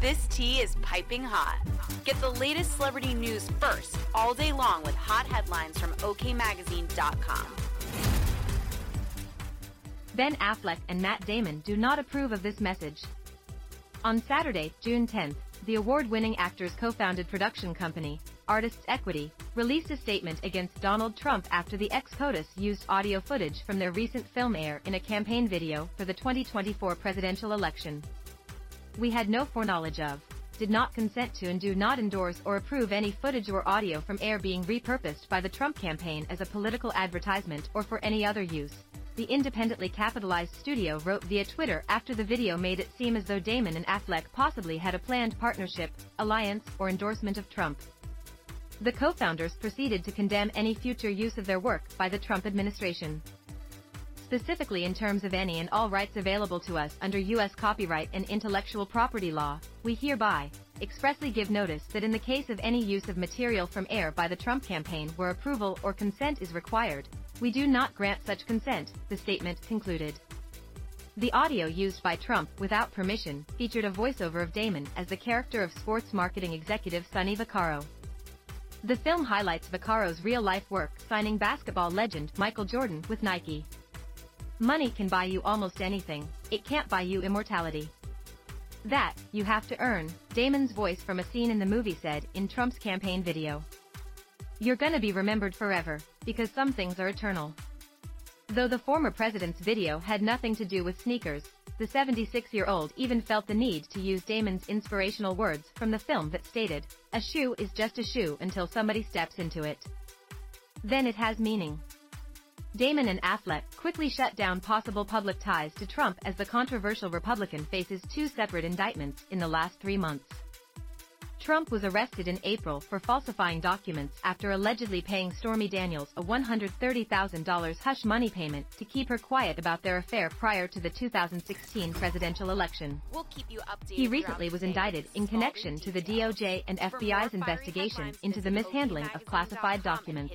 This tea is piping hot. Get the latest celebrity news first all day long with hot headlines from OKMagazine.com. Ben Affleck and Matt Damon do not approve of this message. On Saturday, June 10th, the award-winning actors co-founded production company, Artists Equity, released a statement against Donald Trump after the ex-POTUS used audio footage from their recent film air in a campaign video for the 2024 presidential election. We had no foreknowledge of, did not consent to and do not endorse or approve any footage or audio from air being repurposed by the Trump campaign as a political advertisement or for any other use. The independently capitalized studio wrote via Twitter after the video made it seem as though Damon and Affleck possibly had a planned partnership, alliance, or endorsement of Trump. The co-founders proceeded to condemn any future use of their work by the Trump administration. Specifically in terms of any and all rights available to us under U.S. copyright and intellectual property law, we hereby expressly give notice that in the case of any use of material from air by the Trump campaign where approval or consent is required, we do not grant such consent, the statement concluded. The audio used by Trump without permission featured a voiceover of Damon as the character of sports marketing executive Sonny Vaccaro. The film highlights Vaccaro's real-life work signing basketball legend Michael Jordan with Nike. Money can buy you almost anything, it can't buy you immortality. That, you have to earn, Damon's voice from a scene in the movie said in Trump's campaign video. You're gonna be remembered forever, because some things are eternal. Though the former president's video had nothing to do with sneakers, the 76-year-old even felt the need to use Damon's inspirational words from the film that stated, a shoe is just a shoe until somebody steps into it. Then it has meaning. Damon and Affleck quickly shut down possible public ties to Trump as the controversial Republican faces two separate indictments in the last three months. Trump was arrested in April for falsifying documents after allegedly paying Stormy Daniels a $130,000 hush money payment to keep her quiet about their affair prior to the 2016 presidential election. We'll keep you updated. He recently was indicted in connection to the DOJ and FBI's investigation into the mishandling of classified documents.